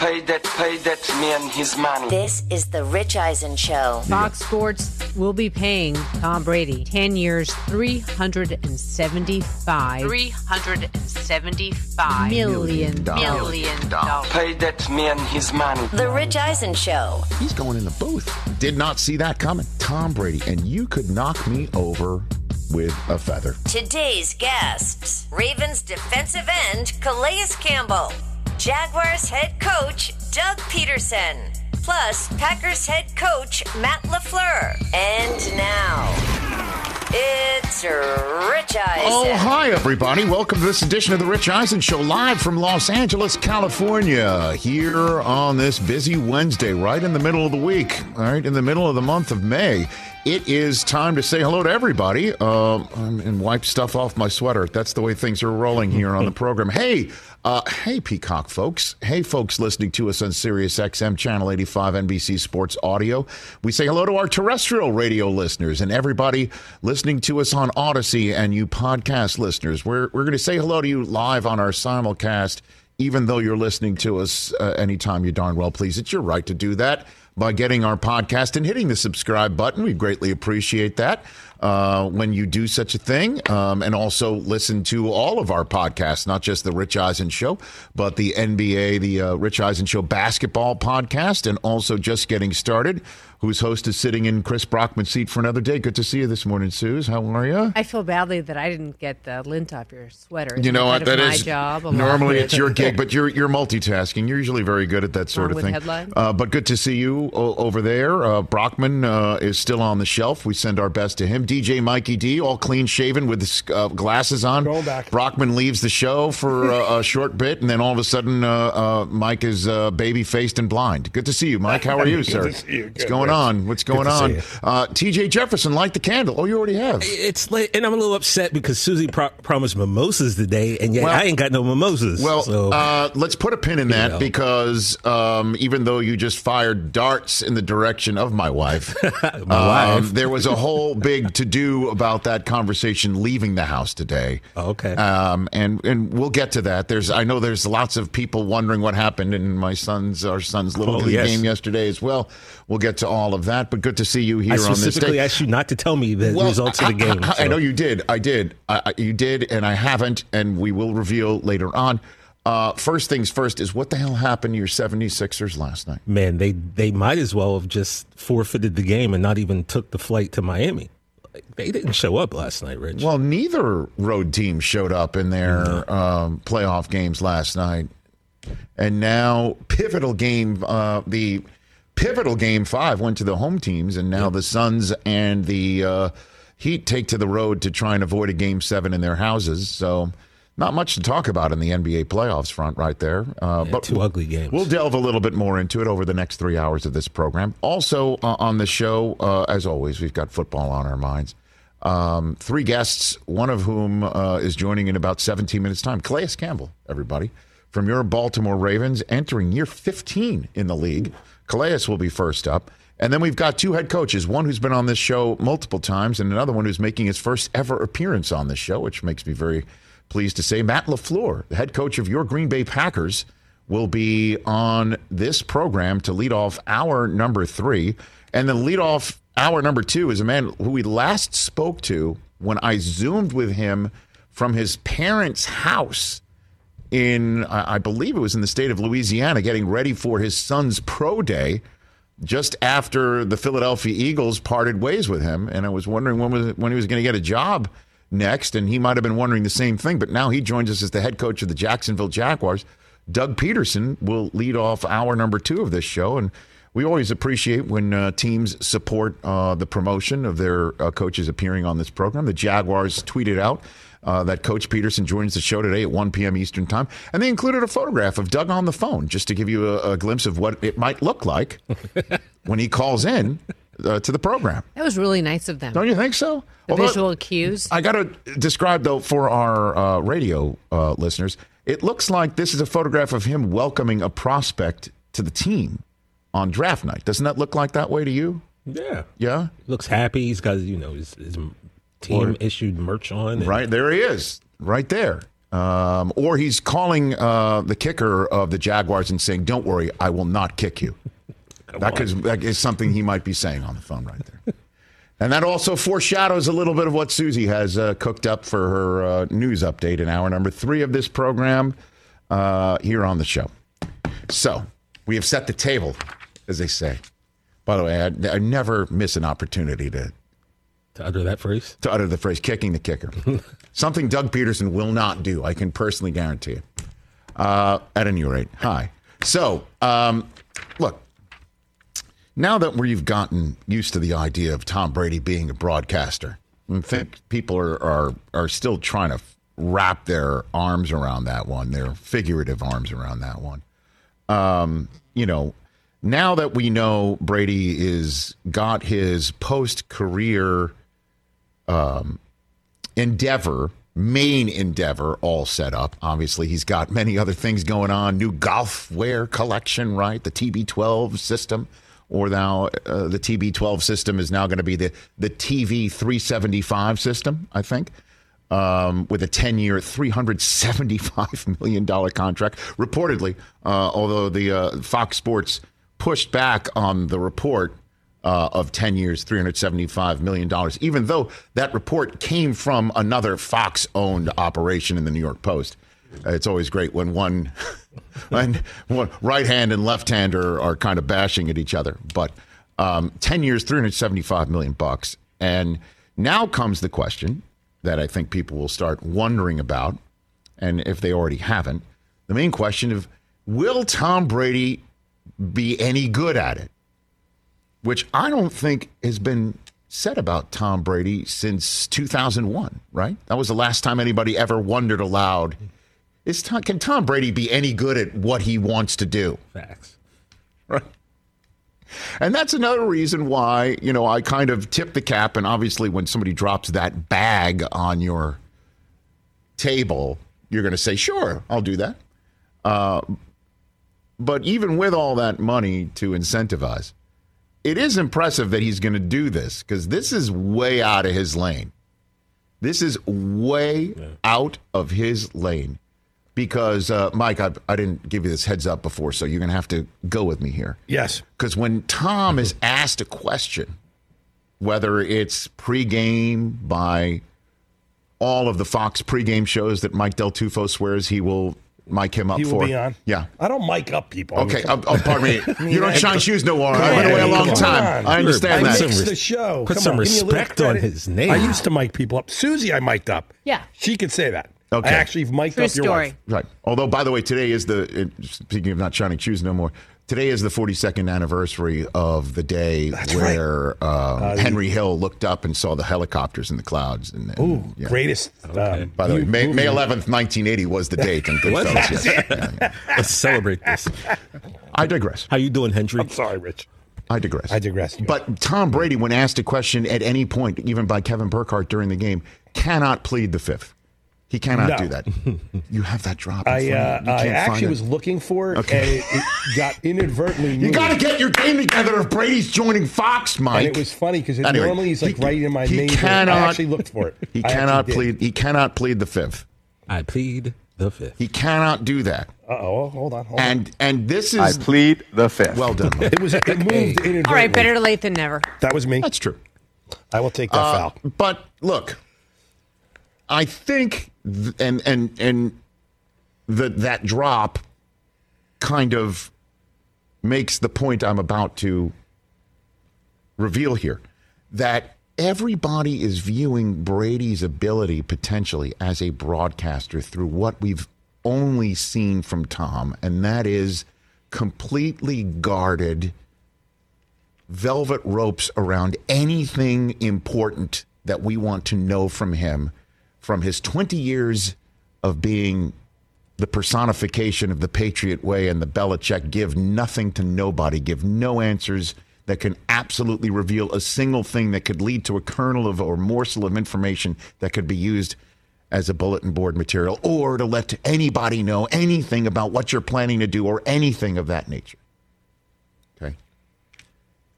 pay that, pay that man his money. This is the Rich Eisen Show. Fox Sports will be paying Tom Brady 10 years, 375 375 million million dollars. Pay that man his money. The Rich Eisen Show. He's going in the booth. Did not see that coming. Tom Brady, and you could knock me over with a feather. Today's guests Ravens defensive end Calais Campbell, Jaguars head coach Doug Pederson, plus Packers head coach Matt LaFleur. And now, it's Rich Eisen. Oh, hi, everybody. Welcome to this edition of The Rich Eisen Show, live from Los Angeles, California, here on this busy Wednesday, right in the middle of the week, all right, in the middle of the month of May. It is time to say hello to everybody um, and wipe stuff off my sweater. That's the way things are rolling here on the program. Hey, uh, hey, Peacock folks. Hey, folks listening to us on Sirius XM Channel 85 NBC Sports Audio. We say hello to our terrestrial radio listeners and everybody listening to us on Audacy and you podcast listeners. We're, we're going to say hello to you live on our simulcast, even though you're listening to us uh, anytime you darn well please. It's your right to do that by getting our podcast and hitting the subscribe button. We greatly appreciate that uh, when you do such a thing. Um, and also listen to all of our podcasts, not just the Rich Eisen Show, but the NBA, the uh, Rich Eisen Show basketball podcast, and also just getting started. Whose host is sitting in Chris Brockman's seat for another day? Good to see you this morning, Suze. How are you? I feel badly that I didn't get the lint off your sweater. You know what? That That is my is job. normally it's your gig, but you're you're multitasking. You're usually very good at that sort Along of thing. headlines? Uh, but good to see you o- over there. Uh, Brockman uh, is still on the shelf. We send our best to him. DJ Mikey D, all clean shaven with his uh, glasses on. Going back. Brockman leaves the show for uh, a short bit, and then all of a sudden, uh, uh, Mike is uh, baby faced and blind. Good to see you, Mike. How are you, sir? see you. What's Good, going on? What's going on? Uh, TJ Jefferson, light the candle. Oh, you already have. It's late, and I'm a little upset because Susie pro- promised mimosas today, and yet Well- I ain't got no mimosas. Well, so uh, let's put a pin in that know. because um, even though you just fired darts in the direction of my wife, My um, wife. there was a whole big to do about that conversation leaving the house today. Oh, okay. Um, and and we'll get to that. There's I know there's lots of people wondering what happened in my son's our son's little Oh, league yes. game yesterday as well. We'll get to all of that. But good to see you here I on this specifically day. asked you not to tell me the Well, results of the I- game. I, I so- know you did. I did. I, I- you did, and I haven't, and we will reveal later on. Uh, first things first is what the hell happened to your 76ers last night? Man, they they might as well have just forfeited the game and not even took the flight to Miami. Like, they didn't show up last night, Rich. Well, neither road team showed up in their um, playoff games last night, and now pivotal game. Uh, the pivotal game five went to the home teams, and now the Suns and the uh, Heat take to the road to try and avoid a game seven in their houses. So. Not much to talk about in the NBA playoffs front, right there. Uh, Yeah, two ugly games. We'll delve a little bit more into it over the next three hours of this program. Also uh, on the show, uh, as always, we've got football on our minds. Um, three guests, one of whom uh, is joining in about 17 minutes' time. Calais Campbell, everybody, from your Baltimore Ravens, entering year 15 in the league. Calais will be first up. And then we've got two head coaches, one who's been on this show multiple times, and another one who's making his first ever appearance on this show, which makes me very pleased to say. Matt LaFleur, the head coach of your Green Bay Packers, will be on this program to lead off hour number three. And the lead off hour number two is a man who we last spoke to when I zoomed with him from his parents' house in, I believe it was in the state of Louisiana, getting ready for his son's pro day just after the Philadelphia Eagles parted ways with him. And I was wondering when, was, when he was going to get a job next. And he might have been wondering the same thing. But now he joins us as the head coach of the Jacksonville Jaguars. Doug Pederson will lead off hour number two of this show. And we always appreciate when uh, teams support uh, the promotion of their uh, coaches appearing on this program. The Jaguars tweeted out uh, that Coach Pederson joins the show today at 1 p.m. Eastern Time. And they included a photograph of Doug on the phone just to give you a, a glimpse of what it might look like when he calls in uh, to the program. That was really nice of them. Don't you think so? the Although- visual cues. I got to describe, though, for our uh, radio uh, listeners, it looks like this is a photograph of him welcoming a prospect to the team on draft night. Doesn't that look like that way to you? yeah, Yeah? looks happy. He's got you know his, his team issued merch on. and- Right there he is, right there. Um, or he's calling uh, the kicker of the Jaguars and saying, "Don't worry, I will not kick you." that, could, that is something he might be saying on the phone right there. and that also foreshadows a little bit of what Susie has uh, cooked up for her uh, news update in hour number three of this program uh, here on the show. So we have set the table, as they say. By the way, I, I never miss an opportunity to To utter that phrase. to utter the phrase kicking the kicker. Something Doug Pederson will not do. I can personally guarantee it. Uh, at any rate, hi. So, um, look, now that we've gotten used to the idea of Tom Brady being a broadcaster, I think people are, are, are still trying to wrap their arms around that one, their figurative arms around that one. Um, you know, now that we know Brady is got his post career endeavor, main endeavor, all set up. Obviously, he's got many other things going on. New golf wear collection, right? The TB12 system, or now uh, the TB12 system is now going to be the the TV 375 system, I think. Um, with a 10 year, $375 million contract. Reportedly, uh, although the uh, Fox Sports pushed back on the report uh, of 10 years, $375 million, even though that report came from another Fox owned operation in the New York Post. Uh, it's always great when one, when one right hand and left hand are, are kind of bashing at each other. But um, 10 years, 375 million bucks. And now comes the question that I think people will start wondering about, and if they already haven't, the main question of will Tom Brady be any good at it? Which I don't think has been said about Tom Brady since 2001, right? That was the last time anybody ever wondered aloud is Tom, can Tom Brady be any good at what he wants to do? Facts. Right. And that's another reason why, you know, I kind of tip the cap. And obviously, when somebody drops that bag on your table, you're going to say, sure, I'll do that. Uh, but even with all that money to incentivize, it is impressive that he's going to do this because this is way out of his lane. This is way out of his lane. Because, uh, Mike, I, I didn't give you this heads up before, so you're going to have to go with me here. Yes. Because when Tom is asked a question, whether it's pregame by all of the Fox pregame shows that Mike Del Tufo swears he will mic him up He will for. be on. Yeah. I don't mic up people. Uh, uh, I mean, Okay. come- Oh, oh, pardon me. You don't I- shine shoes no more. I Come went on, away a long time. on. I understand I that. mixed some the show. put Come some on, give me a little respect on his name. I used to mic people up. Susie, I mic'd up. Yeah. She could say that. Okay. I actually mic'd True up your story. wife. Right. Although, by the way, today is the speaking of not shining shoes no more. Today is the 42nd anniversary of the day where uh, Henry Hill looked up and saw the helicopters in the clouds. And, and- Ooh, yeah. greatest. Um, By the way, May. May 11th, 1980 was the date. And Goodfellas, yes. Yeah, yeah. Let's celebrate this. I digress. How you doing, Hendry? I'm sorry, Rich. I digress. I digress. But Tom Brady, when asked a question at any point, even by Kevin Burkhardt during the game, cannot plead the fifth. He cannot No. do that. You have that drop. I uh, of you. You I actually was looking for it, Okay. and it, it got inadvertently. You got to get your game together if Brady's joining Fox, Mike. And it was funny because Anyway, normally he's like he- right in my he name. Cannot, I actually looked for it. He I cannot plead. He cannot plead the fifth. I plead the fifth. He cannot do that. Uh oh, hold on, hold on. And and this is I plead the fifth. well done. Mike. It was it moved inadvertently. All right, better late than never. That was me. That's true. I will take that Uh, foul. but look, I think th- and and and the that drop kind of makes the point I'm about to reveal here that everybody is viewing Brady's ability potentially as a broadcaster through what we've only seen from Tom and that is completely guarded velvet ropes around anything important that we want to know from him from his 20 years of being the personification of the Patriot way and the Belichick give nothing to nobody, give no answers that can absolutely reveal a single thing that could lead to a kernel of or morsel of information that could be used as a bulletin board material or to let anybody know anything about what you're planning to do or anything of that nature. Okay.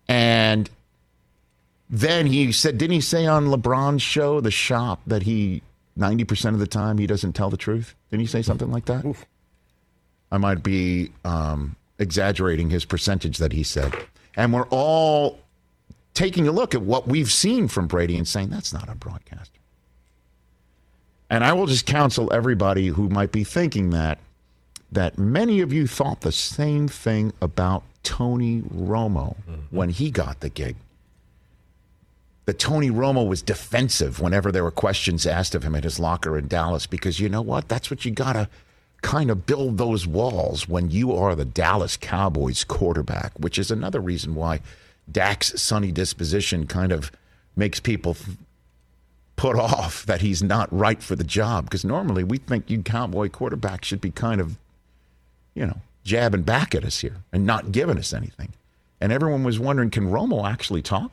And then he said, didn't he say on LeBron's show, The Shop, that he 90% of the time he doesn't tell the truth? Didn't he say something like that? I might be um, exaggerating his percentage that he said. And we're all taking a look at what we've seen from Brady and saying, that's not a broadcaster. And I will just counsel everybody who might be thinking that, that many of you thought the same thing about Tony Romo when he got the gig. That Tony Romo was defensive whenever there were questions asked of him at his locker in Dallas because you know what? That's what you got to kind of build those walls when you are the Dallas Cowboys quarterback, which is another reason why Dak's sunny disposition kind of makes people put off that he's not right for the job. Because normally we think you Cowboy quarterback should be kind of, you know, jabbing back at us here and not giving us anything. And everyone was wondering, can Romo actually talk?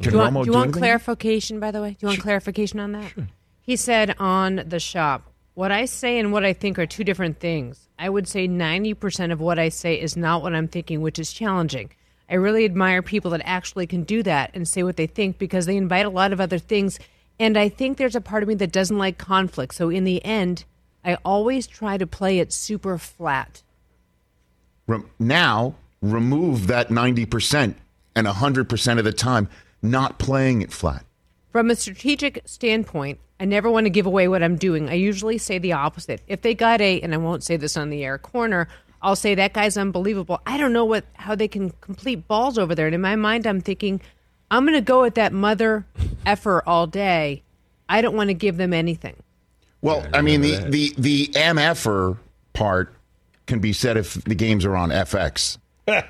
Do you want, do you want clarification, by the way? Do you want clarification on that? He said on the shop, what I say and what I think are two different things. I would say 90% of what I say is not what I'm thinking, which is challenging. I really admire people that actually can do that and say what they think because they invite a lot of other things. And I think there's a part of me that doesn't like conflict. So in the end, I always try to play it super flat. Now remove that 90% and 100% of the time not playing it flat. From a strategic standpoint, I never want to give away what I'm doing. I usually say the opposite. If they got a, and I won't say this on the air, corner, I'll say that guy's unbelievable. I don't know what how they can complete balls over there. And in my mind, I'm thinking, I'm going to go at that mother effer all day. I don't want to give them anything. Well, I mean, the, the, the MFer part can be said if the games are on FX.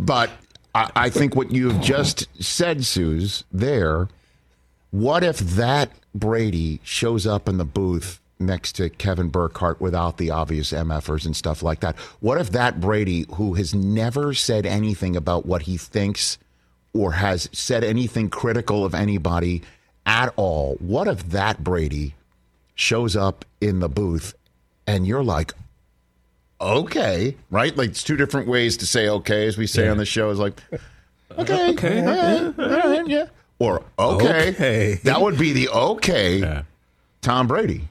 but I, I think what you have just said, Suze, there, what if that Brady shows up in the booth next to Kevin Burkhardt without the obvious MFers and stuff like that? What if that Brady, who has never said anything about what he thinks or has said anything critical of anybody at all, what if that Brady shows up in the booth and you're like, okay, right? Like it's two different ways to say okay, as we say on the show, is like, okay, Okay, yeah, all right, yeah. Or okay. Okay. That would be the okay Tom Brady.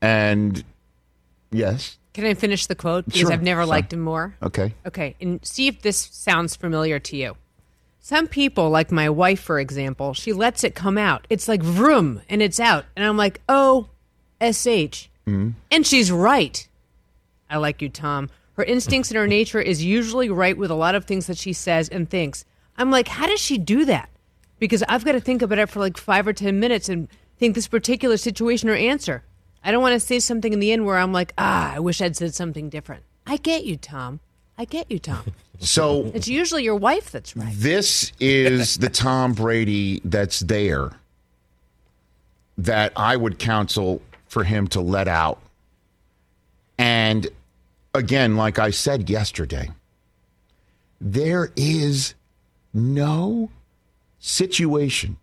And yes, Can I finish the quote? Because Sure. I've never Sorry. liked him more. okay. Okay, and see if this sounds familiar to you. Some people, like my wife, for example, she lets it come out. It's like vroom, and it's out. And I'm like, oh, SH. And she's right. I like you, Tom. Her instincts and her nature is usually right with a lot of things that she says and thinks. I'm like, how does she do that? Because I've got to think about it for like five or 10 minutes and think this particular situation or answer. I don't want to say something in the end where I'm like, ah, I wish I'd said something different. I get you, Tom. I get you, Tom. So It's usually your wife that's right. this is the Tom Brady that's there that I would counsel for him to let out. And again, like I said yesterday, there is no situation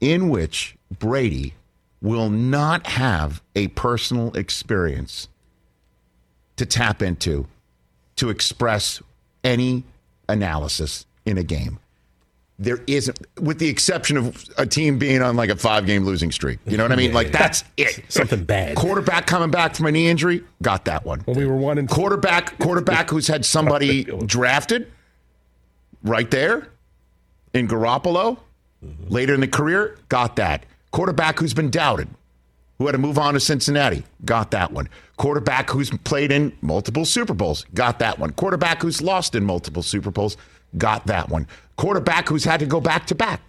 in which Brady will not have a personal experience to tap into to express any analysis in a game. There isn't, with the exception of a team being on like a five game losing streak. You know what I mean? Yeah, like yeah. that's it. Something bad. Quarterback coming back from a knee injury, got that one. When we were one and Quarterback, quarterback who's had somebody drafted right there in Garoppolo mm-hmm. later in the career, got that. Quarterback who's been doubted, who had to move on to Cincinnati, got that one. Quarterback who's played in multiple Super Bowls, got that one. Quarterback who's lost in multiple Super Bowls, got that one. Quarterback who's had to go back to back,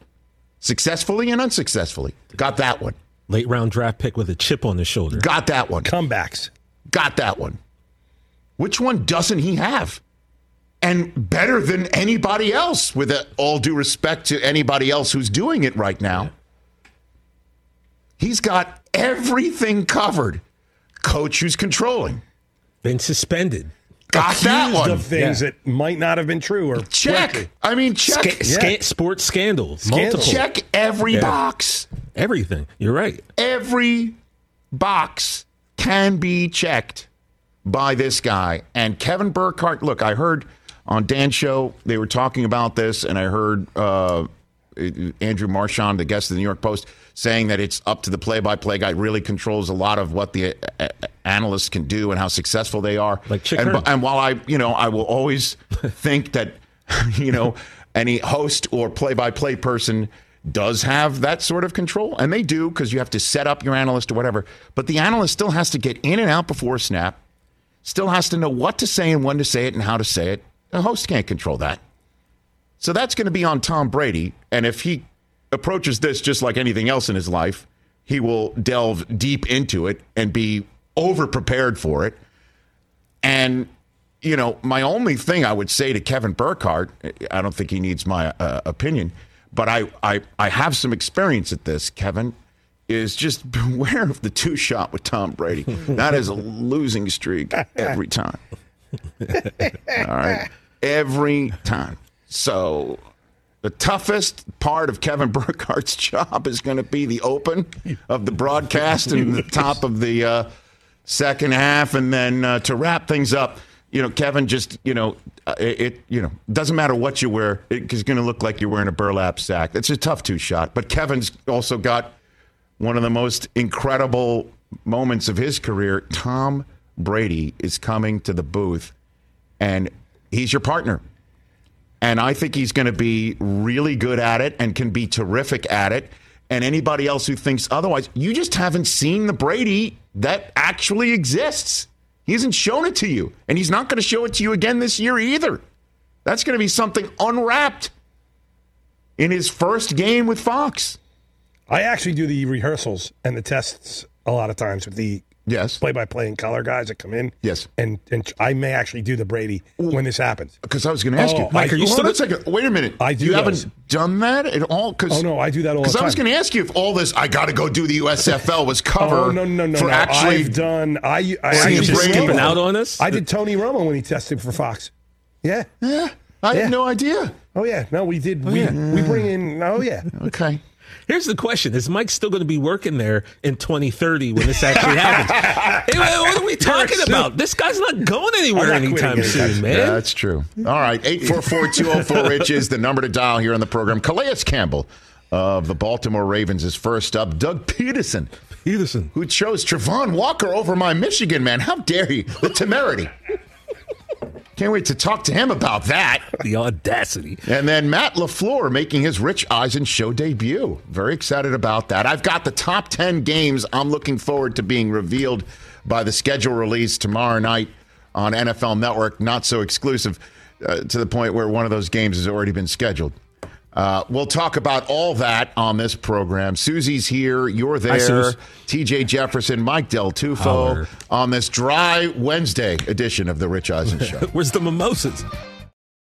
successfully and unsuccessfully, got that one. Late round draft pick with a chip on his shoulder. Got that one. comebacks. Got that one. Which one doesn't he have? And better than anybody else, with all due respect to anybody else who's doing it right now. He's got everything covered. Coach who's controlling. Been suspended. Got that Accused one. of things Yeah. that might not have been true or Check. likely. I mean, check. Sca- sca- sports scandal. Multiple. check every Yeah. box. Everything. You're right. every box can be checked by this guy. And Kevin Burkhardt, look, I heard on Dan's show, they were talking about this, and I heard uh, Andrew Marchand, the guest of the New York Post, saying that it's up to the play-by-play guy. Really controls a lot of what the uh, analysts can do and how successful they are. Like and, and while I, you know, I will always think that, you know, any host or play-by-play person does have that sort of control, and they do because you have to set up your analyst or whatever. But the analyst still has to get in and out before a snap. Still has to know what to say and when to say it and how to say it. The host can't control that. So that's going to be on Tom Brady. And if he approaches this just like anything else in his life, he will delve deep into it and be over prepared for it. And, you know, my only thing I would say to Kevin Burkhardt, I don't think he needs my uh, opinion, but I, I, I have some experience at this, Kevin, is just beware of the two shot with Tom Brady. That is a losing streak every time. All right. Every time. So the toughest part of Kevin Burkhardt's job is going to be the open of the broadcast and the top of the uh, second half. And then uh, to wrap things up, you know, Kevin just, you know, uh, it, it you know, doesn't matter what you wear, it's going to look like you're wearing a burlap sack. It's a tough two shot. But Kevin's also got one of the most incredible moments of his career. Tom Brady is coming to the booth, and he's your partner. And I think he's going to be really good at it and can be terrific at it. And anybody else who thinks otherwise, you just haven't seen the Brady that actually exists. He hasn't shown it to you, and he's not going to show it to you again this year either. That's going to be something unwrapped in his first game with Fox. I actually do the rehearsals and the tests a lot of times with the Yes. play-by-play and color guys that come in. Yes. and and I may actually do the Brady when this happens. Because I was going to ask Oh, you, Mike, are you still- a second. Wait a minute. I do You those. haven't done that at all? Cause, Oh, no, I do that all Because I was going to ask you if all this "I got to go do the USFL" was oh, cover Oh no no no for no! actually. I've done. I I You're just Brady? skipping out on us? I did Tony Romo when he tested for Fox. Yeah. yeah, I Yeah. had no idea. Oh yeah. No, we did. we oh, we bring in. Oh yeah. Okay. Here's the question: Is Mike still going to be working there in 2030 when this actually happens? Hey, what are we talking about? This guy's not going anywhere not anytime anytime soon, man. Yeah, that's true. All right, 844-204-RICH is the number to dial here on the program. Calais Campbell of the Baltimore Ravens is first up. Doug Pederson, Pederson. who chose Travon Walker over my Michigan man. How dare he? The temerity. Can't wait to talk to him about that. The audacity. And then Matt LaFleur making his Rich Eisen show debut. Very excited about that. I've got the top 10 games I'm looking forward to being revealed by the schedule release tomorrow night on NFL Network. Not so exclusive uh, to the point where one of those games has already been scheduled. Uh, we'll talk about all that on this program. Susie's here. You're there. TJ Jefferson, Mike Del Tufo Holler. on this dry Wednesday edition of the Rich Eisen Show. Where's the mimosas?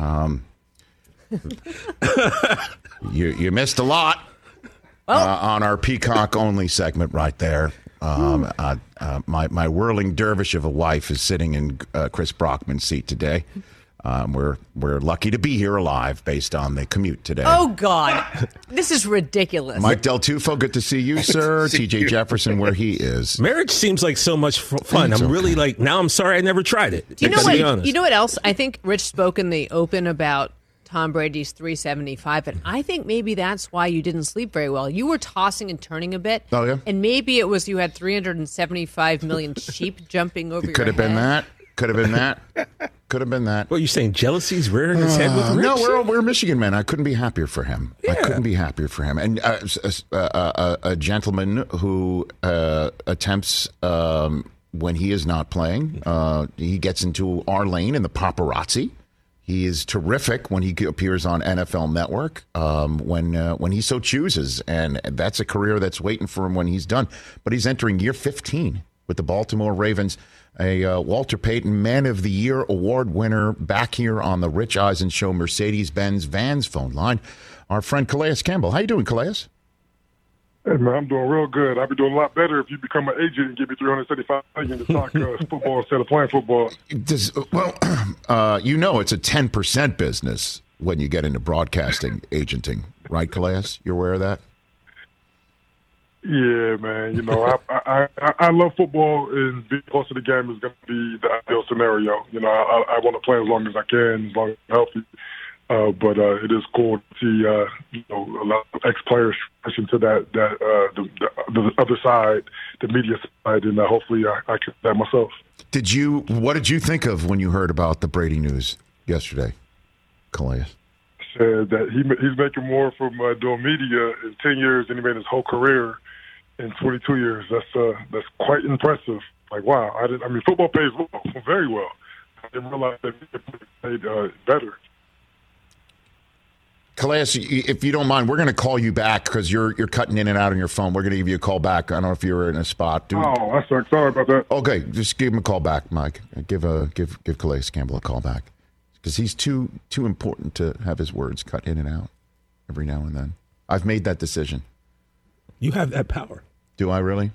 Um, you, you missed a lot uh, on our Peacock only segment right there. Um, uh, uh, my, my whirling dervish of a wife is sitting in uh, Chris Brockman's seat today. Um, we're we're lucky to be here alive based on the commute today. Oh God, this is ridiculous. Mike Del Tufo, good to see you, sir. TJ Jefferson, where he is. Marriage seems like so much fun. It's I'm really like now. I'm sorry I never tried it. Do you know what? You know what else? I think Rich spoke in the open about Tom Brady's 375, and I think maybe that's why you didn't sleep very well. You were tossing and turning a bit. Oh, yeah? and maybe it was you had 375 million sheep jumping over. It could your have been that. Could have been that. Could have been that. What are you saying? Jealousy's rearing his head with Uh, Rich? no, we're we're Michigan men. I couldn't be happier for him. I couldn't be happier for him. And uh, s- uh, uh, a gentleman who uh, attempts um, when he is not playing, uh, he gets into our lane in the paparazzi. He is terrific when he appears on NFL Network um, when uh, when he so chooses, and that's a career that's waiting for him when he's done. But he's entering year 15 with the Baltimore Ravens. A uh, Walter Payton Man of the Year award winner back here on the Rich Eisen Show Mercedes Benz Vans phone line. Our friend Calais Campbell. How you doing, Calais? Hey man, I'm doing real good. I'd be doing a lot better if you become an agent and give me 375 million to talk uh, football instead of playing football. Does, well, uh, you know it's a 10% business when you get into broadcasting agenting, right, Calais? You're aware of that? Yeah, man. You know, I I I, love football, and being close to the game is going to be the ideal scenario. You know, I, I want to play as long as I can, as long as I'm healthy. Uh, but uh, it is cool to see uh, you know a lot of ex players pushing to that that uh, the, the, the other side, the media side, and uh, hopefully I, I can do that myself. Did you? What did you think of when you heard about the Brady news yesterday, Calais? said that he he's making more from uh, doing media in ten years than he made his whole career in 22 years. That's uh, that's quite impressive. Like wow, I didn't. I mean, football pays well, very well. I didn't realize that media paid uh, better. Calais, if you don't mind, we're going to call you back because you're you're cutting in and out on your phone. We're going to give you a call back. I don't know if you're in a spot, dude. Oh, I suck. Sorry about that. Okay, just give him a call back, Mike. Give a give give Calais Campbell a call back because he's too too important to have his words cut in and out every now and then. I've made that decision. You have that power. Do I really?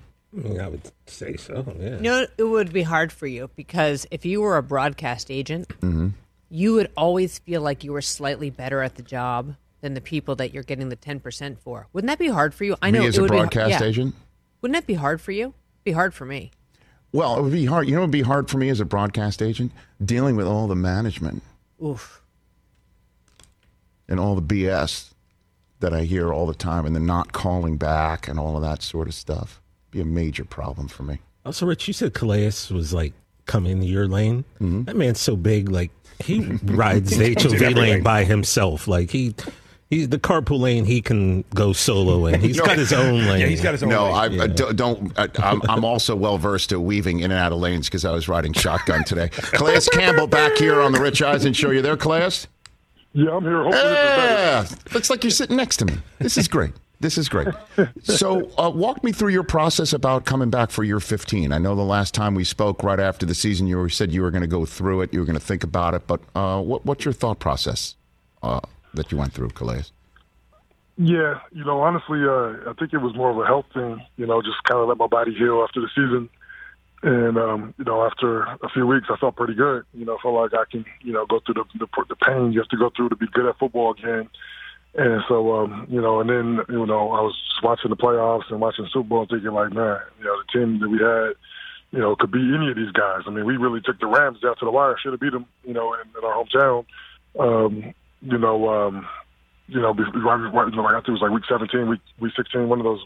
I, would say so. Yeah. You know, it would be hard for you because if you were a broadcast agent, Mm-hmm. you would always feel like you were slightly better at the job than the people that you're getting the 10% for. Wouldn't that be hard for you? I know as it a would be- broadcast yeah. agent. Wouldn't that be hard for you? It'd Be hard for me. Well, it would be hard. You know, it would be hard for me as a broadcast agent dealing with all the management Oof. and all the BS that I hear all the time, and the not calling back and all of that sort of stuff. Be a major problem for me. Also, Rich, you said Calais was like coming to your lane. Mm-hmm. That man's so big, like he rides the HOV lane by himself. Like he, he the carpool lane he can go solo in. He's No. got his own lane. Yeah, he's got his own. No, lane. I, Yeah. I don't. don't I, I'm, I'm also well versed to weaving in and out of lanes because I was riding shotgun today. Calais Campbell back here on the Rich Eisen Show. You there, Calais? Yeah, I'm here. Hopefully, this is better. Yeah, looks like you're sitting next to me. This is great. This is great. So, uh, walk me through your process about coming back for year 15. I know the last time we spoke right after the season, you said you were going to go through it, you were going to think about it. But uh, what, what's your thought process uh, that you went through, Calais? Yeah, you know, honestly, uh, I think it was more of a health thing. You know, just kind of let my body heal after the season, and um, you know, after a few weeks, I felt pretty good. You know, felt like I can, you know, go through the the, the pain you have to go through to be good at football again. And so, um, you know, and then you know, I was watching the playoffs and watching Super Bowl, thinking like, man, you know, the team that we had, you know, could beat any of these guys. I mean, we really took the Rams down to the wire. Should have beat them, you know, in, in our hometown. Um, you know. um you know, right, right, you I think it was like week 17, week week 16, one of those.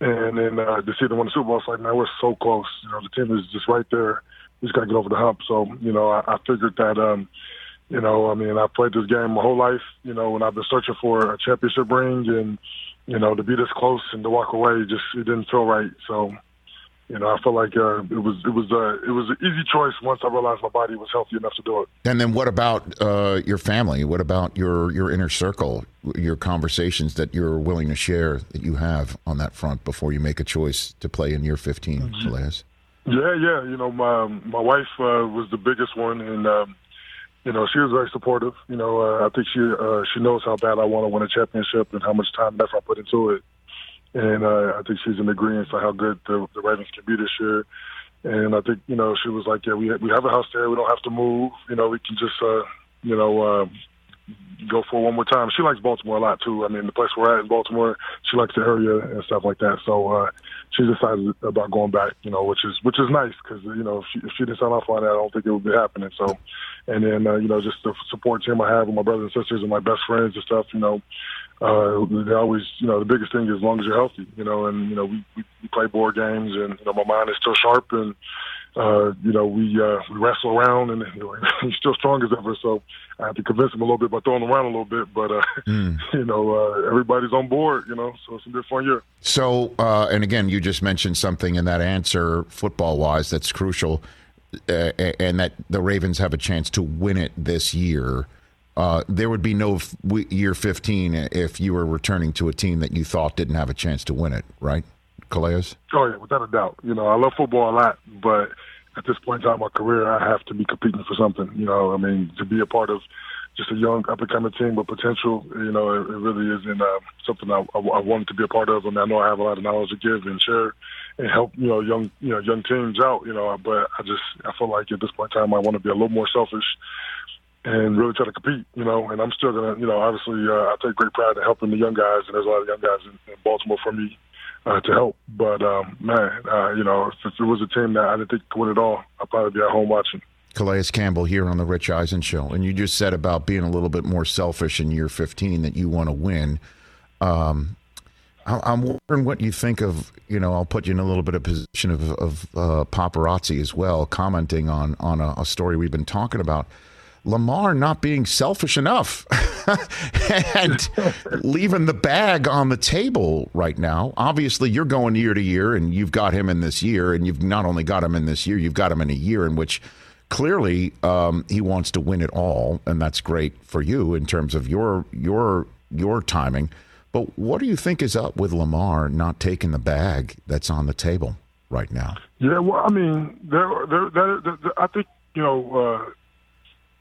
And then uh, to see them win the Super Bowl, it's like, man, we're so close. You know, the team is just right there. We just got to get over the hump. So, you know, I, I figured that, um, you know, I mean, I've played this game my whole life, you know, and I've been searching for a championship ring, and you know, to be this close and to walk away, just it didn't feel right. So, you know, I felt like uh, it was it was uh, it was an easy choice once I realized my body was healthy enough to do it. And then what about uh, your family? What about your your inner circle? Your conversations that you're willing to share that you have on that front before you make a choice to play in year 15, mm-hmm. Yeah, yeah. You know, my my wife uh, was the biggest one, and um, you know, she was very supportive. You know, uh, I think she uh, she knows how bad I want to win a championship and how much time and effort I put into it. And uh, I think she's in agreement for how good the, the Ravens can be this year. And I think you know she was like, yeah, we we have a house there. We don't have to move. You know, we can just uh, you know uh, go for one more time. She likes Baltimore a lot too. I mean, the place we're at in Baltimore, she likes the area and stuff like that. So uh, she's excited about going back. You know, which is which is nice because you know if she, if she didn't sign off on that, I don't think it would be happening. So, and then uh, you know just the support team I have with my brothers and sisters and my best friends and stuff. You know, uh, they always, you know, the biggest thing is as long as you're healthy, you know, and, you know, we, we, we play board games and, you know, my mind is still sharp and, uh, you know, we, uh, we wrestle around and you know, he's still strong as ever. So I have to convince him a little bit by throwing around a little bit, but, uh, mm. you know, uh, everybody's on board, you know, so it's a good fun year. So, uh, and again, you just mentioned something in that answer football wise that's crucial. Uh, and that the Ravens have a chance to win it this year. Uh, there would be no f- year 15 if you were returning to a team that you thought didn't have a chance to win it, right, Calais? Oh, yeah, without a doubt. You know, I love football a lot, but at this point in time in my career, I have to be competing for something. You know, I mean, to be a part of just a young up and coming team with potential, you know, it, it really isn't uh, something I, I, I wanted to be a part of. I mean, I know I have a lot of knowledge to give and share and help, you know, young, you know, young teams out, you know, but I just, I feel like at this point in time, I want to be a little more selfish and really try to compete, you know. And I'm still gonna, you know, obviously uh, I take great pride in helping the young guys, and there's a lot of young guys in, in Baltimore for me uh, to help. But um, man, uh, you know, if it was a team that I didn't think could win at all, I'd probably be at home watching. Calais Campbell here on the Rich Eisen show, and you just said about being a little bit more selfish in year 15 that you want to win. Um, I'm wondering what you think of. You know, I'll put you in a little bit of position of, of uh, paparazzi as well, commenting on on a, a story we've been talking about. Lamar not being selfish enough and leaving the bag on the table right now. Obviously, you're going year to year, and you've got him in this year, and you've not only got him in this year, you've got him in a year in which clearly um, he wants to win it all, and that's great for you in terms of your your your timing. But what do you think is up with Lamar not taking the bag that's on the table right now? Yeah, well, I mean, there, there, there, I think you know. Uh,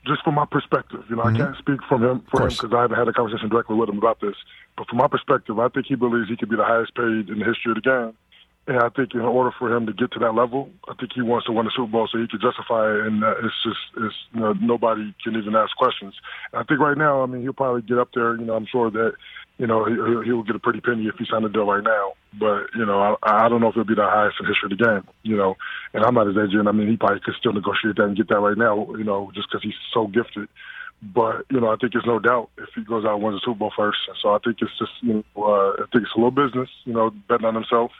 just from my perspective, you know, mm-hmm. I can't speak from him for him because I haven't had a conversation directly with him about this. But from my perspective, I think he believes he could be the highest paid in the history of the game. And I think in order for him to get to that level, I think he wants to win the Super Bowl so he can justify it. And uh, it's just, it's, you know, nobody can even ask questions. And I think right now, I mean, he'll probably get up there. You know, I'm sure that, you know, he, he'll get a pretty penny if he signed a deal right now. But, you know, I, I don't know if it'll be the highest in history of the game, you know. And I'm not his agent. I mean, he probably could still negotiate that and get that right now, you know, just because he's so gifted. But you know, I think there's no doubt if he goes out and wins the Super Bowl first. So I think it's just you know, uh, I think it's a little business, you know, betting on himself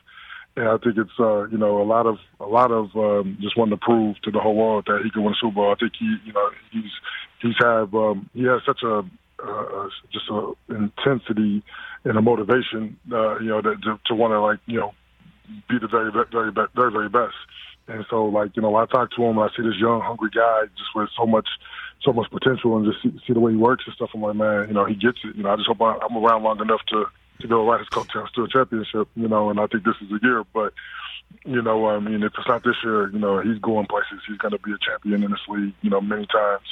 and I think it's uh, you know a lot of a lot of um, just wanting to prove to the whole world that he can win a Super Bowl. I think he you know he's he's have um, he has such a uh, just a intensity and a motivation uh, you know that, to, to want to like you know be the very very very very best. And so like you know I talk to him, and I see this young hungry guy just with so much so much potential and just see, see the way he works and stuff. I'm like man, you know he gets it. You know I just hope I, I'm around long enough to to go ride his coattails to a championship, you know, and I think this is the year. But, you know, I mean, if it's not this year, you know, he's going places. He's going to be a champion in this league, you know, many times.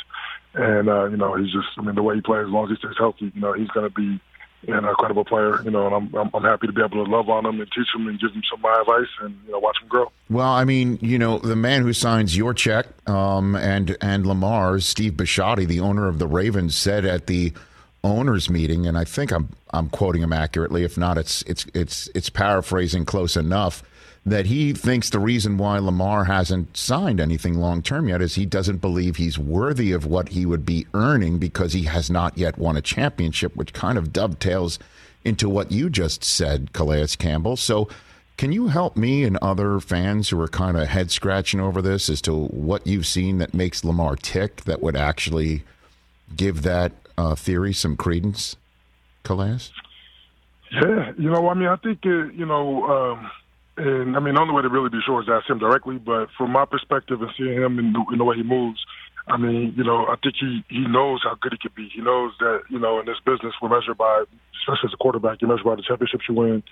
And, uh, you know, he's just, I mean, the way he plays, as long as he stays healthy, you know, he's going to be an incredible player, you know, and I'm, I'm, I'm happy to be able to love on him and teach him and give him some my advice and you know watch him grow. Well, I mean, you know, the man who signs your check um, and and Lamar's, Steve Bisciotti, the owner of the Ravens, said at the owners meeting, and I think I'm I'm quoting him accurately. If not, it's it's it's it's paraphrasing close enough that he thinks the reason why Lamar hasn't signed anything long term yet is he doesn't believe he's worthy of what he would be earning because he has not yet won a championship, which kind of dovetails into what you just said, Calais Campbell. So. Can you help me and other fans who are kind of head scratching over this as to what you've seen that makes Lamar tick that would actually give that uh, theory some credence, Calais? Yeah, you know, I mean, I think uh, you know, um, and I mean, the only way to really be sure is ask him directly. But from my perspective and seeing him in the, in the way he moves, I mean, you know, I think he he knows how good he can be. He knows that you know, in this business, we're measured by, especially as a quarterback, you're measured by the championships you win.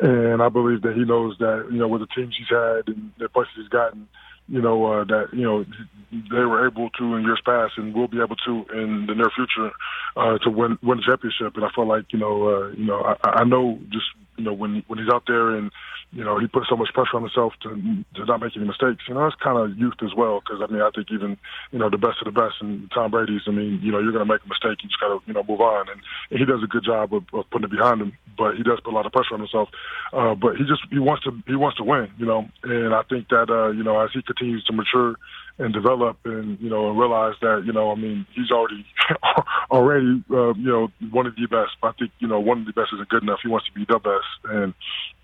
And I believe that he knows that you know, with the teams he's had and the places he's gotten, you know, uh, that, you know, they were able to in years past and will be able to in the near future uh, to win win a championship. And I feel like, you know, uh, you know, I, I know just, you know, when when he's out there and you know, he put so much pressure on himself to to not make any mistakes. You know, it's kind of youth as well. Because I mean, I think even you know the best of the best and Tom Brady's. I mean, you know, you're going to make a mistake. You just got to you know move on. And, and he does a good job of, of putting it behind him. But he does put a lot of pressure on himself. Uh, but he just he wants to he wants to win. You know, and I think that uh, you know as he continues to mature and develop and you know and realize that you know I mean he's already already uh, you know one of the best. But I think you know one of the best isn't good enough. He wants to be the best, and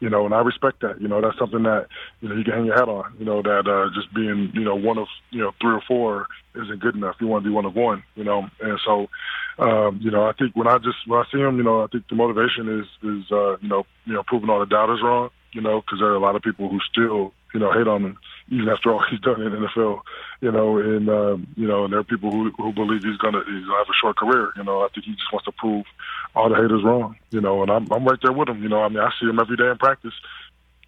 you know and I respect that. You know that's something that you know you can hang your hat on. You know that uh, just being you know one of you know three or four isn't good enough. You want to be one of one. You know, and so um, you know I think when I just when I see him, you know I think the motivation is is uh, you know you know proving all the doubters wrong. You know because there are a lot of people who still you know hate on him even after all he's done in the NFL, you know, and um, you know, and there are people who who believe he's gonna he's gonna have a short career. You know, I think he just wants to prove all the haters wrong. You know, and I'm I'm right there with him. You know, I mean, I see him every day in practice,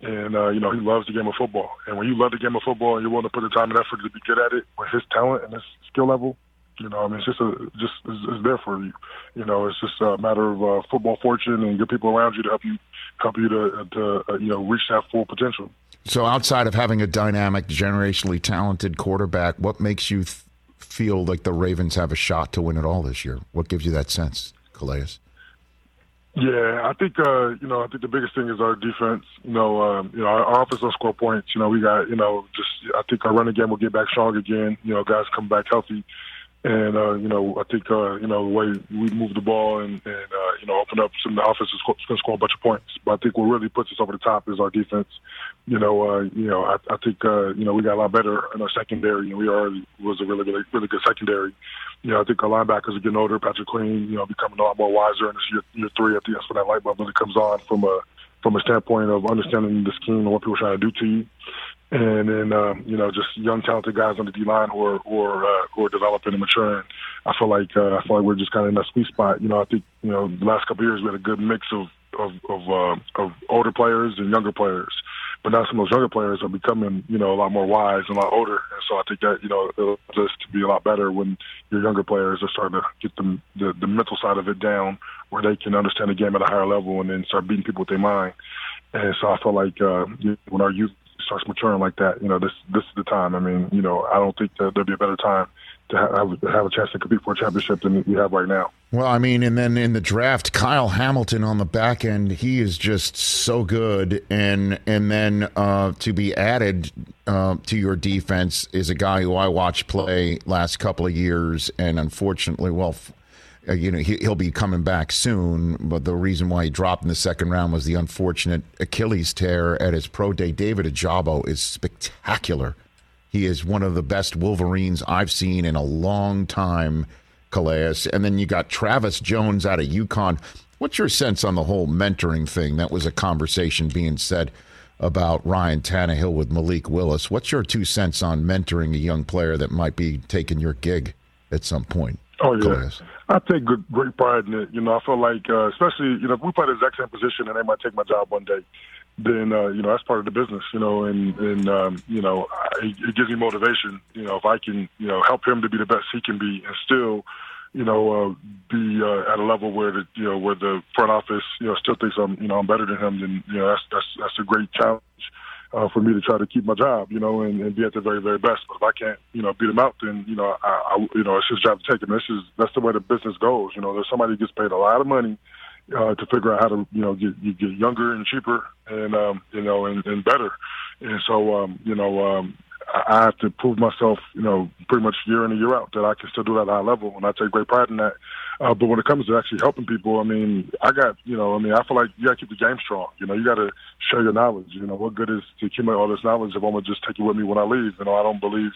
and uh, you know, he loves the game of football. And when you love the game of football and you're willing to put the time and effort to be good at it with his talent and his skill level, you know, I mean, it's just a just it's, it's there for you. You know, it's just a matter of uh, football fortune and good people around you to help you help you to to uh, you know reach that full potential. So, outside of having a dynamic, generationally talented quarterback, what makes you th- feel like the Ravens have a shot to win it all this year? What gives you that sense, Calais? Yeah, I think uh, you know. I think the biggest thing is our defense. You know, um, you know, our, our offense will score points. You know, we got you know, just I think our running game will get back strong again. You know, guys come back healthy. And uh, you know, I think uh, you know the way we move the ball and, and uh, you know open up some of the offense is going to score a bunch of points. But I think what really puts us over the top is our defense. You know, uh, you know, I, I think uh, you know we got a lot better in our secondary, and we already was a really, really, really good secondary. You know, I think our linebackers are getting older. Patrick Queen, you know, becoming a lot more wiser in this year, year three. I think that's when that light bulb really comes on from a from a standpoint of understanding the scheme and what people are trying to do to you and then um, you know just young talented guys on the D line who are who are, uh, who are developing and maturing. I feel like uh, I feel like we're just kind of in that sweet spot. You know, I think you know the last couple of years we had a good mix of of of, uh, of older players and younger players. But now some of those younger players are becoming, you know, a lot more wise and a lot older. And so I think that, you know, it'll just be a lot better when your younger players are starting to get them the, the mental side of it down where they can understand the game at a higher level and then start beating people with their mind. And so I feel like uh, when our youth starts maturing like that, you know, this this is the time. I mean, you know, I don't think that there'd be a better time to have, have a chance to compete for a championship than we have right now. Well, I mean, and then in the draft, Kyle Hamilton on the back end, he is just so good, and and then uh, to be added uh, to your defense is a guy who I watched play last couple of years, and unfortunately, well. Uh, you know he, will be coming back soon, but the reason why he dropped in the second round was the unfortunate Achilles tear at his pro day. David Ojabo is spectacular. He is one of the best Wolverines I've seen in a long time, Calais. And then you got Travis Jones out of UConn. What's your sense on the whole mentoring thing? That was a conversation being said about Ryan Tannehill with Malik Willis. What's your two cents on mentoring a young player that might be taking your gig at some point? Oh yeah, Calais? I take good, great pride in it. You know, I feel like, uh, especially you know, if we play the exact same position and they might take my job one day, then uh, you know that's part of the business. You know, and and um, you know, it, it gives me motivation. You know, if I can, you know, help him to be the best he can be, and still, you know, uh, be uh, at a level where the you know where the front office you know still thinks I'm you know I'm better than him. Then you know that's that's that's a great challenge uh, for me to try to keep my job, you know, and, and be at the very, very best. But if I can't, you know, beat him out, then you know, I, I you know, it's his job to take him. This is that's the way the business goes. You know, there's somebody who gets paid a lot of money uh, to figure out how to, you know, get you get younger and cheaper, and um, you know, and, and better. And so, um, you know, um, I have to prove myself, you know, pretty much year in and year out that I can still do that at a high level, and I take great pride in that. Uh, but when it comes to actually helping people, I mean, I got, you know, I mean, I feel like you got to keep the game strong. You know, you got to share your knowledge. You know, what good is to accumulate all this knowledge if I'm gonna just take it with me when I leave? You know, I don't believe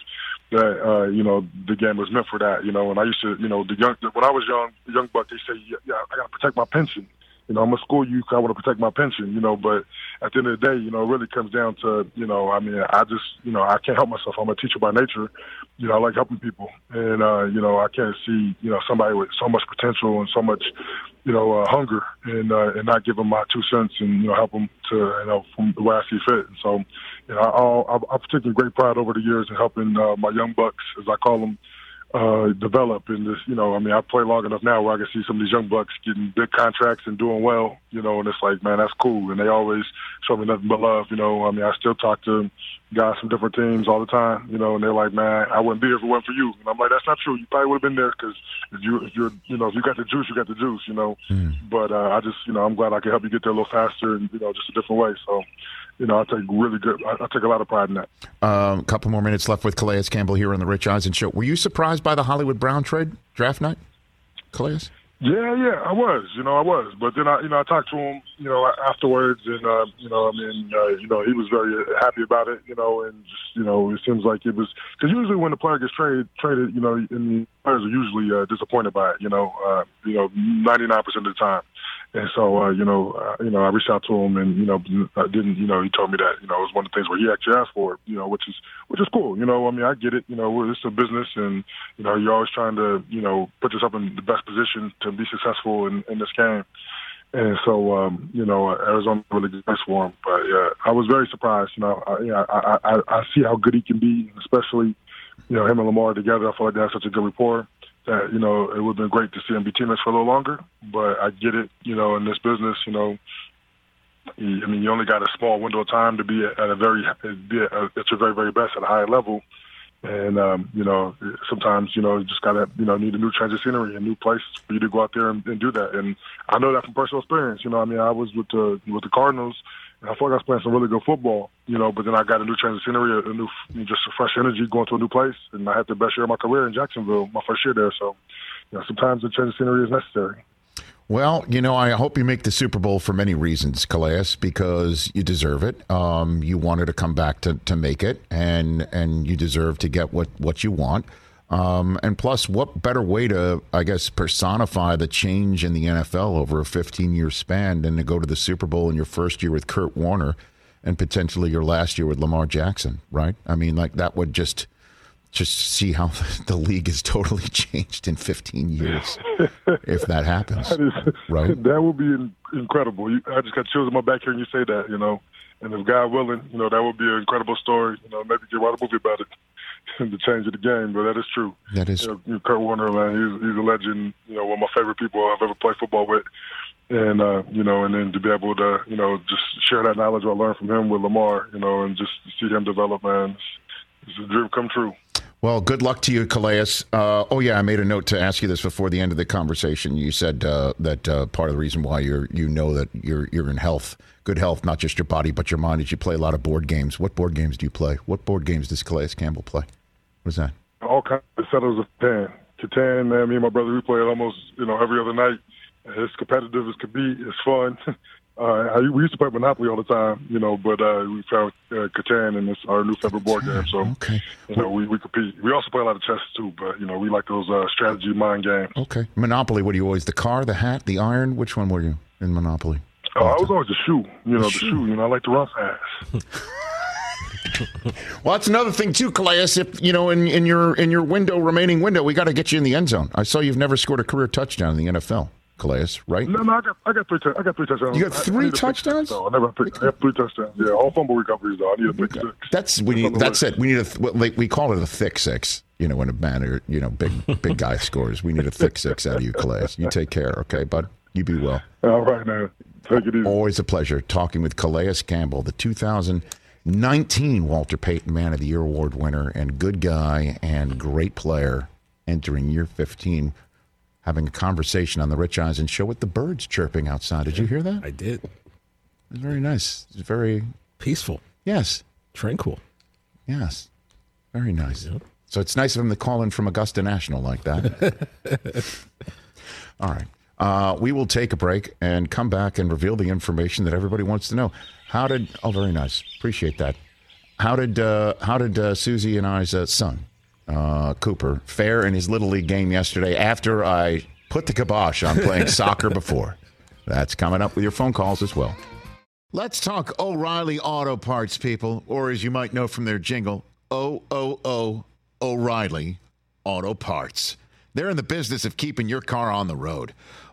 that, uh, you know, the game was meant for that. You know, and I used to, you know, the young when I was young, young buck, they say, yeah I got to protect my pension. You know, I'm a school youth. I want to protect my pension. You know, but at the end of the day, you know, it really comes down to, you know, I mean, I just, you know, I can't help myself. I'm a teacher by nature. You know, I like helping people, and uh, you know, I can't see, you know, somebody with so much potential and so much, you know, uh, hunger, and uh, and not give them my two cents and you know help them to, you know, from the way I see fit. And so, you know, I, I, I've taken great pride over the years in helping uh, my young bucks, as I call them uh, develop in this. You know, I mean, I play long enough now where I can see some of these young bucks getting big contracts and doing well. You know, and it's like, man, that's cool. And they always show me nothing but love. You know, I mean, I still talk to guys from different teams all the time. You know, and they're like, man, I wouldn't be here if it wasn't for you. And I'm like, that's not true. You probably would have been there because if you, if you're, you know, if you got the juice, you got the juice. You know, but uh, I just, you know, I'm glad I could help you get there a little faster and you know, just a different way. So. You know, I take really good. I, I take a lot of pride in that. Um, a couple more minutes left with Calais Campbell here on the Rich Eisen Show. Were you surprised by the Hollywood Brown trade draft night, Calais? Yeah, yeah, I was. You know, I was. But then I, you know, I talked to him, you know, afterwards, and uh, you know, I mean, uh, you know, he was very happy about it. You know, and just, you know, it seems like it was because usually when the player gets traded, traded, you know, and the players are usually uh, disappointed by it. You know, uh, you know, ninety nine percent of the time. And so, uh, you know, uh, you know, I reached out to him, and you know, I didn't, you know, he told me that, you know, it was one of the things where he actually asked for you know, which is, which is cool. You know, I mean, I get it. You know, it's a business, and you know, you're always trying to, you know, put yourself in the best position to be successful in, in this game. And so, um, you know, Arizona really good place for him. But yeah, I was very surprised. You know, I, I, I, I see how good he can be, especially, you know, him and Lamar together. I feel like they have such a good rapport that you know it would have been great to see him be teammates for a little longer. But I get it, you know, in this business, you know, you, I mean, you only got a small window of time to be at a very be at, at your very very best at a high level. And um, you know, sometimes you know you just gotta you know need a new change of scenery, a new place for you to go out there and, and do that. And I know that from personal experience. You know, I mean, I was with the with the Cardinals, and I felt like I was playing some really good football. You know, but then I got a new a, a new just a fresh energy going to a new place, and I had the best year of my career in Jacksonville, my first year there. So, you know, sometimes the change of scenery is necessary. Well, you know, I hope you make the Super Bowl for many reasons, Calais, because you deserve it. Um, you wanted to come back to, to make it, and and you deserve to get what, what you want. Um, and plus, what better way to, I guess, personify the change in the NFL over a 15 year span than to go to the Super Bowl in your first year with Kurt Warner and potentially your last year with Lamar Jackson, right? I mean, like that would just just see how the league has totally changed in 15 years if that happens. That is Right. That would be incredible. You, I just got chills in my back hearing you say that. You know, and if God willing, you know, that would be an incredible story. You know, maybe you write a movie about it. the change of the game, but that is true. That is- you know, Kurt Warner, man, he's, he's a legend. You know, one of my favorite people I've ever played football with. And uh, you know, and then to be able to, you know, just share that knowledge I learned from him with Lamar, you know, and just see him develop, man, it's, it's a dream come true. Well, good luck to you, Calais. Uh, oh yeah, I made a note to ask you this before the end of the conversation. You said uh, that uh, part of the reason why you're you know that you're you're in health, good health, not just your body but your mind, is you play a lot of board games. What board games do you play? What board games does Calais Campbell play? What is that? all kinds of Settlers of Catan. Catan, man, me and my brother, we play it almost, you know, every other night. It's competitive as could be. It's fun. Uh, I, we used to play Monopoly all the time, you know, but uh, we found uh, Catan and it's our new favorite board game. So, Okay. you know, we, we compete. We also play a lot of chess too, but you know, we like those uh, strategy mind games. Okay. Monopoly. What are you always? The car, the hat, the iron. Which one were you in Monopoly? Oh, I was always the shoe, you know, the shoe. You know, I like to run fast. Well, that's another thing too, Calais. If you know, in, in your in your window, remaining window, we got to get you in the end zone. I saw you've never scored a career touchdown in the NFL, Calais, right? No, no, I got, I got three, I got three touchdowns. You got three touchdowns? though. I never, pick, I have three touchdowns. Yeah, all fumble recoveries though. I need a pick six. That's we need. That's it. We need a. th- we call it a thick six. You know, when a man you know big big guy scores, we need a thick six out of you, Calais. You take care, okay, bud. You be well. All right, man. Take it easy. Always a pleasure talking with Calais Campbell, the 2019 Walter Payton Man of the Year award winner and good guy and great player entering year 15. Having a conversation on the Rich Eisen show with the birds chirping outside. Did you hear that? I did. It was very nice. It's very Peaceful, yes, tranquil. yes. Very nice. So it's nice of him to call in from Augusta National like that. All right. Uh, we will take a break and come back and reveal the information that everybody wants to know. How did? Oh, very nice. Appreciate that. How did? Uh, how did uh, Susie and I's uh, son, uh, Cooper, fare in his little league game yesterday? After I put the kibosh on playing soccer before. That's coming up with your phone calls as well. Let's talk O'Reilly Auto Parts, people, or as you might know from their jingle, O O O O'Reilly Auto Parts. They're in the business of keeping your car on the road.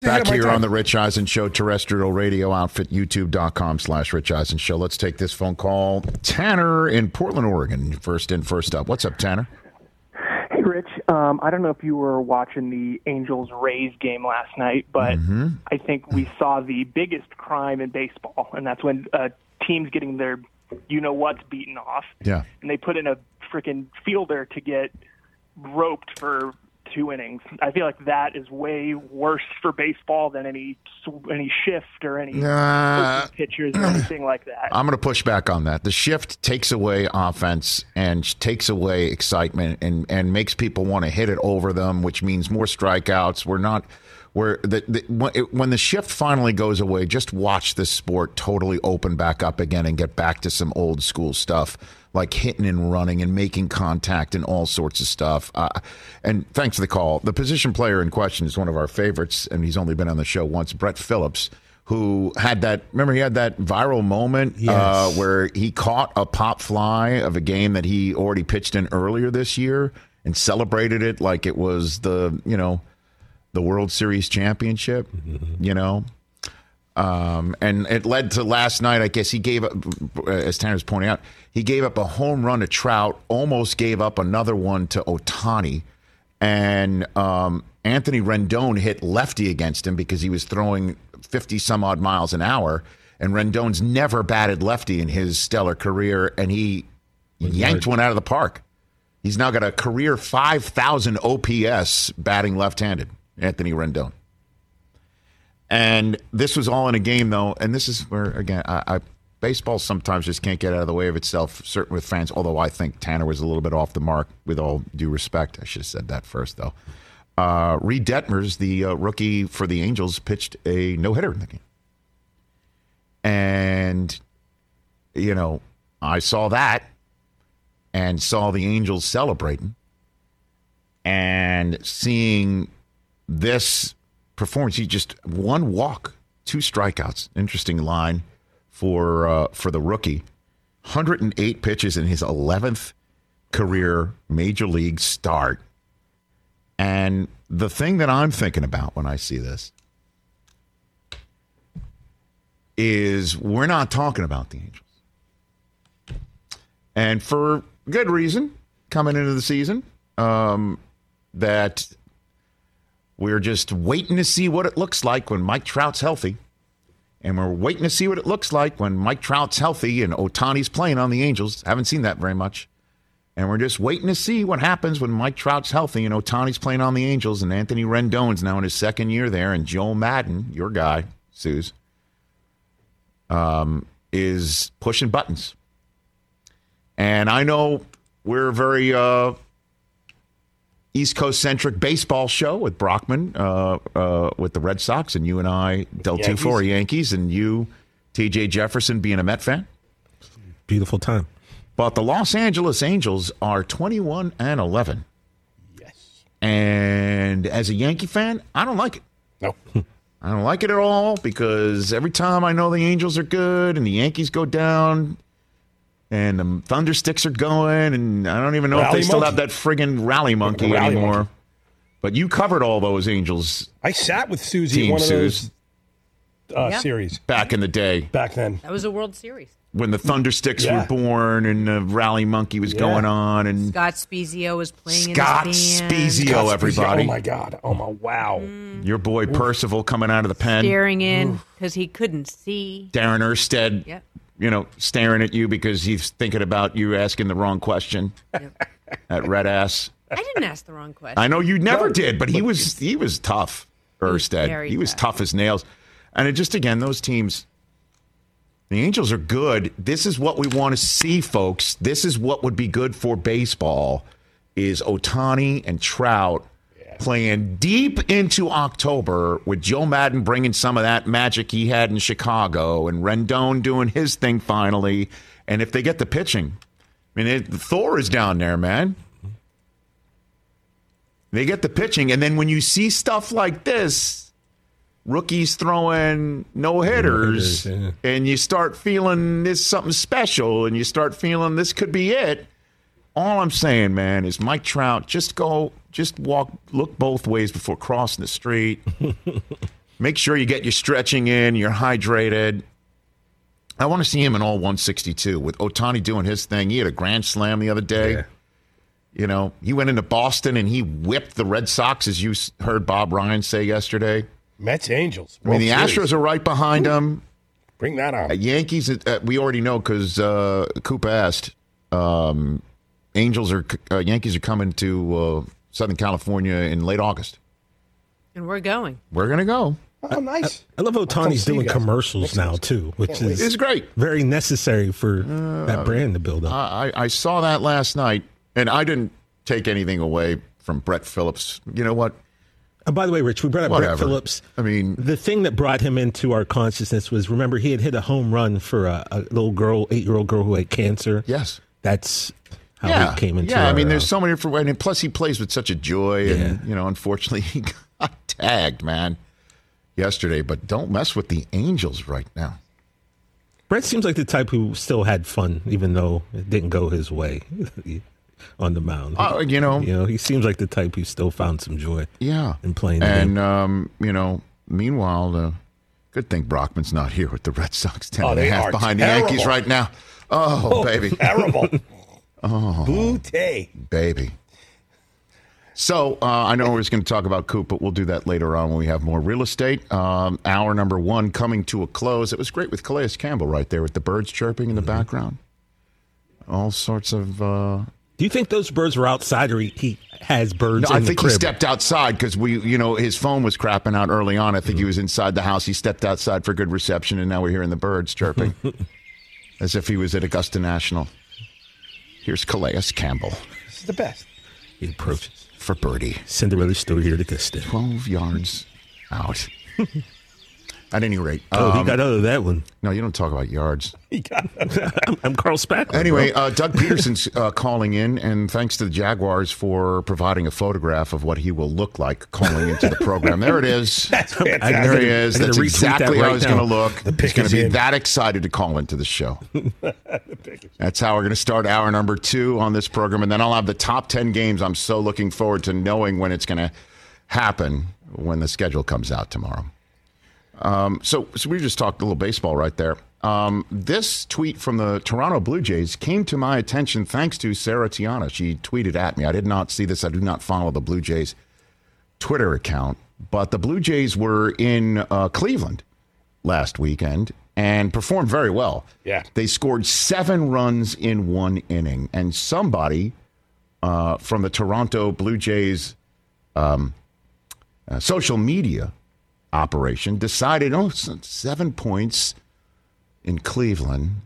Back Ahead of my here on the Rich Eisen Show, terrestrial radio outfit, youtube.com slash Rich Eisen Show. Let's take this phone call. Tanner in Portland, Oregon. First in, first up. What's up, Tanner? Hey, Rich. Um, I don't know if you were watching the Angels Rays game last night, but Mm-hmm. I think we saw the biggest crime in baseball, and that's when uh, teams getting their you know what's beaten off, Yeah. and they put in a freaking fielder to get roped for two innings. I feel like that is way worse for baseball than any any shift or any coaching pitchers or anything like that. I'm going to push back on that. The shift takes away offense and takes away excitement and, and makes people want to hit it over them, which means more strikeouts. We're not. Where the, the, when the shift finally goes away, just watch this sport totally open back up again and get back to some old school stuff like hitting and running and making contact and all sorts of stuff. Uh, and thanks for the call. The position player in question is one of our favorites, and he's only been on the show once. Brett Phillips, who had that. Remember, he had that viral moment uh, where he caught a pop fly of a game that he already pitched in earlier this year and celebrated it like it was the you know the World Series championship. You know. Um, and it led to last night. I guess he gave up, as Tanner's pointing out, he gave up a home run to Trout, almost gave up another one to Ohtani, and um, Anthony Rendon hit lefty against him because he was throwing fifty some odd miles an hour, and Rendon's never batted lefty in his stellar career, and he yanked one out of the park. He's now got a career five thousand OPS batting left-handed. Anthony Rendon. And this was all in a game, though. And this is where, again, I, I baseball sometimes just can't get out of the way of itself, certain with fans. Although I think Tanner was a little bit off the mark, with all due respect. I should have said that first, though. Uh, Reid Detmers, the uh, rookie for the Angels, pitched a no hitter in the game. And, you know, I saw that and saw the Angels celebrating and seeing this performance. He just one walk, two strikeouts. Interesting line for uh, for the rookie. 108 pitches in his 11th career major league start. And the thing that I'm thinking about when I see this is we're not talking about the Angels. And for good reason, coming into the season, um, that we're just waiting to see what it looks like when Mike Trout's healthy. And we're waiting to see what it looks like when Mike Trout's healthy and Ohtani's playing on the Angels. Haven't seen that very much. And we're just waiting to see what happens when Mike Trout's healthy. Know, Tony's playing on the Angels, and Anthony Rendon's now in his second year there, and Joe Maddon, your guy, Suze, um, is pushing buttons. And I know we're very uh, East Coast centric baseball show with Brockman uh, uh, with the Red Sox, and you and I, Del Yankees. Tufo, are Yankees, and you, TJ Jefferson, being a Met fan. Beautiful time. But the Los Angeles Angels are 21 and 11. Yes. And as a Yankee fan, I don't like it. No. I don't like it at all because every time I know the Angels are good and the Yankees go down and the Thundersticks are going, and I don't even know if Rally they still have that friggin' rally monkey Rally anymore. monkey. But you covered all those Angels I sat with Susie in Team one of Suze. those uh, Yeah. series back in the day back then. That was a World Series. when the Thundersticks Yeah. were born and the rally monkey was Yeah. going on and Scott Spiezio was playing Scott in his. Spiezio, Scott Spiezio. everybody. Oh my God. Oh my wow. your boy Percival coming out of the pen. staring in because he couldn't see. Darin Erstad, Yep. You know, staring at you because he's thinking about you asking the wrong question. That red ass. I didn't ask the wrong question. I know you never No, did, but he was he was tough. was Erstad, very he was tough. tough as nails, and it just again those teams. The Angels are good. This is what we want to see, folks. This is what would be good for baseball: is Ohtani and Trout playing deep into October with Joe Maddon bringing some of that magic he had in Chicago, and Rendon doing his thing finally. And if they get the pitching, I mean, it, Thor is down there, man. They get the pitching, and then when you see stuff like this, rookies throwing no hitters, No-hitters, and you start feeling this something special, and you start feeling this could be it. All I'm saying, man, is Mike Trout, just go, just walk, look both ways before crossing the street. Make sure you get your stretching in, you're hydrated. I want to see him in all 162 with Ohtani doing his thing. He had a grand slam the other day. Yeah. You know, he went into Boston and he whipped the Red Sox, as you heard Bob Ryan say yesterday. Mets Angels. I mean, the Astros are right behind him. Bring that on. Uh, Yankees, uh, we already know because uh, Koopa asked. Um, Angels are uh, Yankees are coming to uh, Southern California in late August. and we're going. We're gonna go. Oh, nice. I love how Tony's see you doing commercials now too, which Can't is It's great. very necessary for that uh, brand to build up. I, I I saw that last night, and I didn't take anything away from Brett Phillips. You know what? And by the way, Rich, we brought up Whatever. Brett Phillips. I mean- the thing that brought him into our consciousness was remember he had hit a home run for a, a little girl, eight year old girl who had cancer. Yes. That's how yeah, he came into. yeah. I mean, there's uh, so many different. And plus, he plays with such a joy, and you know, unfortunately, he got tagged, man, yesterday. But don't mess with the Angels right now. Brett seems like the type who still had fun, even though it didn't go his way on the mound. Uh, you know, you know, he seems like the type who still found some joy. yeah, in playing the And game. um, you know, meanwhile, uh, good thing Brockman's not here with the Red Sox ten Oh, and a half are behind the. Yankees right now. Oh, baby, Terrible. oh. Booty. baby. So uh, I know we're just going to talk about Coop, but we'll do that later on when we have more real estate. Um, hour number one coming to a close. It was great with Calais Campbell right there with the birds chirping in the background. All sorts of. Uh, Do you think those birds were outside, or he, he has birds no, I think he stepped outside because we, you know, his phone was crapping out early on. I think he was inside the house. He stepped outside for good reception, and now we're hearing the birds chirping as if he was at Augusta National. Here's Calais Campbell This is the best. He approaches. for birdie. Cinderella's still here to kiss it. 12 yards out. At any rate. Oh, he um, got out of that one. no, you don't talk about yards. He got I'm, I'm Carl Spackler. Anyway, uh, Doug Pederson's uh, calling in, and thanks to the Jaguars for providing a photograph of what he will look like calling into the program. There it is. That's There fantastic. he is. That's exactly that how he's going to look. The He's going to be in. that excited to call into the show. That's how we're going to start hour number two on this program, and then I'll have the top ten games. I'm so looking forward to knowing when it's going to happen when the schedule comes out tomorrow. Um, so, so we just talked a little baseball right there. Um, this tweet from the Toronto Blue Jays came to my attention thanks to Sarah Tiana. She tweeted at me. I did not see this. I do not follow the Blue Jays Twitter account, but the Blue Jays were in uh, Cleveland last weekend and performed very well. Yeah. They scored seven runs in one inning, and somebody uh, from the Toronto Blue Jays um, uh, social media operation decided, oh, seven points in Cleveland,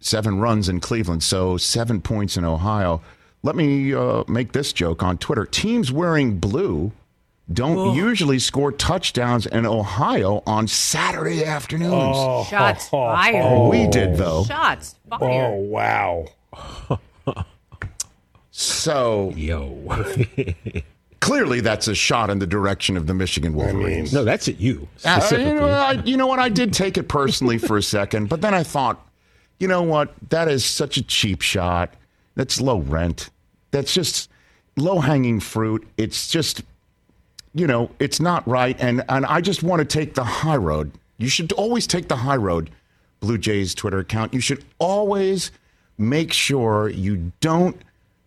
seven runs in Cleveland, so seven points in Ohio. Let me uh, make this joke on Twitter. Teams wearing blue don't usually score touchdowns in Ohio on Saturday afternoons. Oh, Shots fired. We did, though. Shots Oh, wow. So Yo. clearly, that's a shot in the direction of the Michigan Wolverines. no, that's at you Uh, you, know, I, you know what? I did take it personally for a second, but then I thought, you know what? That is such a cheap shot. That's low rent. That's just low hanging fruit. It's just, you know, it's not right. And and I just want to take the high road. You should always take the high road. Blue Jays Twitter account. You should always make sure you don't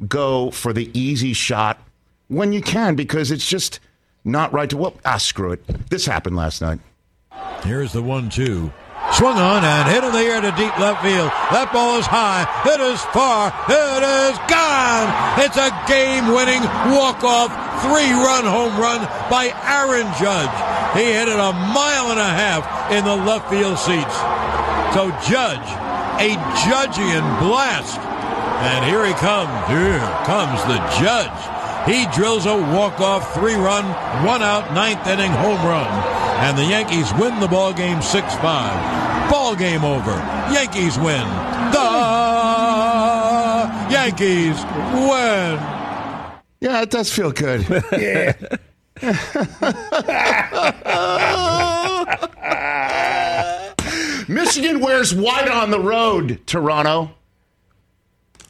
go for the easy shot when you can because it's just not right to well ah screw it. This happened last night. Here's the one two. Swung on and hit in the air to deep left field. That ball is high. It is far. It is gone. It's a game winning walk off three run home run by Aaron Judge. He hit it a mile and a half in the left field seats. So Judge, a Judgian blast. And here he comes. Here comes the Judge. He drills a walk-off three-run, one-out ninth inning home run, and the Yankees win the ball game six-five. Ball game over. Yankees win. The Yankees win. Yeah, it does feel good. Yeah. Michigan wears white on the road, Toronto.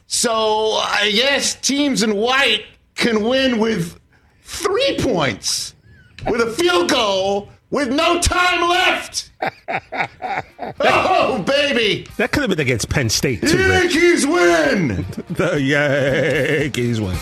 So I guess teams in white can win with three points with a field goal with no time left. oh, baby. That could have been against Penn State, too. Yankees win. The Yankees win.